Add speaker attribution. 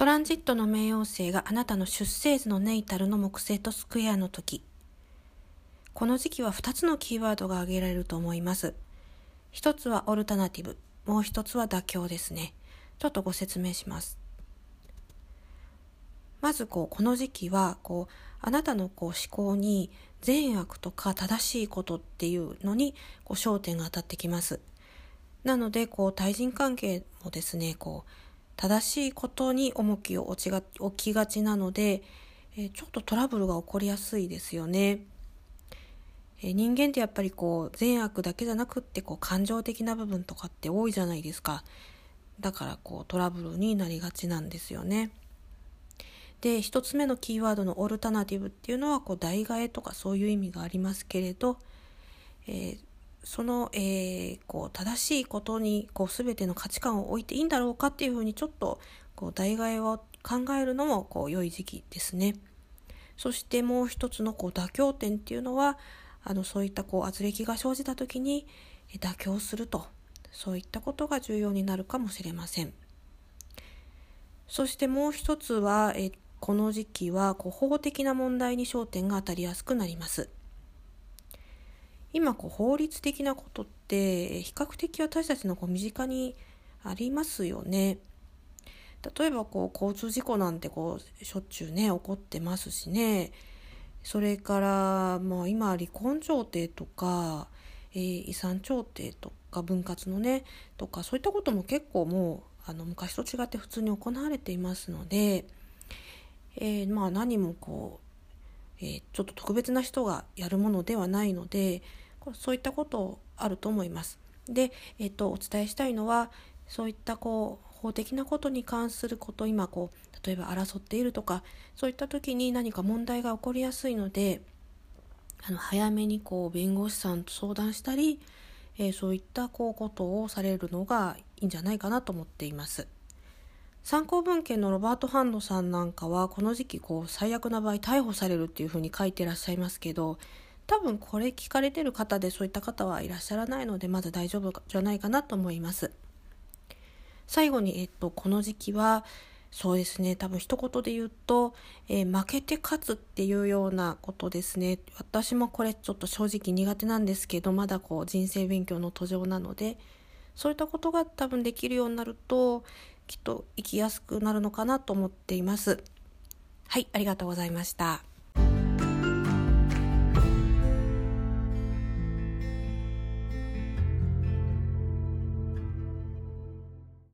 Speaker 1: トランジットの冥王星があなたの出生図のネイタルの木星とスクエアの時。この時期は2つのキーワードが挙げられると思います。一つはオルタナティブ、もう一つは妥協ですね。ちょっとご説明します。まずこうこの時期はこうあなたのこう思考に善悪とか正しいことっていうのにこう焦点が当たってきます。なのでこう対人関係もですねこう正しいことに重きを置きがちなので、えちょっとトラブルが起こりやすいですよね。え人間ってやっぱりこう善悪だけじゃなくってこう感情的な部分とかって多いじゃないですか。だからこうトラブルになりがちなんですよね。で一つ目のキーワードのオルタナティブっていうのはこう代替えとかそういう意味がありますけれど、えー、その、えー、こう正しいことにこう全ての価値観を置いていいんだろうかっていうふうにちょっとこう代替えを考えるのもこう良い時期ですね。そしてもう一つのこう妥協点っていうのはあのそういったこう圧力が生じた時に妥協するとそういったことが重要になるかもしれません。そしてもう一つはえこの時期はこう法的な問題に焦点が当たりやすくなります。今こう法律的なことって比較的私たちのこう身近にありますよね。例えばこう交通事故なんてこうしょっちゅうね起こってますしねそれからまあ今離婚調停とか、えー、遺産調停とか分割のねとかそういったことも結構もうあの昔と違って普通に行われていますので、えー、まあ何もこう、えー、ちょっと特別な人がやるものではないのでそういったことあると思います。で、えっと、お伝えしたいのはそういったこう法的なことに関すること今こう例えば争っているとかそういった時に何か問題が起こりやすいのであの早めにこう弁護士さんと相談したり、えー、そういったこうことをされるのがいいんじゃないかなと思っています。参考文献のロバート・ハンドさんなんかはこの時期こう最悪な場合逮捕されるっていうふうに書いてらっしゃいますけど多分これ聞かれてる方でそういった方はいらっしゃらないのでまだ大丈夫じゃないかなと思います。最後に、えっと、この時期はそうですね多分一言で言うと、えー、負けて勝つっていうようなことですね私もこれちょっと正直苦手なんですけどまだこう人生勉強の途上なのでそういったことが多分できるようになるときっと生きやすくなるのかなと思っています。はい、ありがとうございました。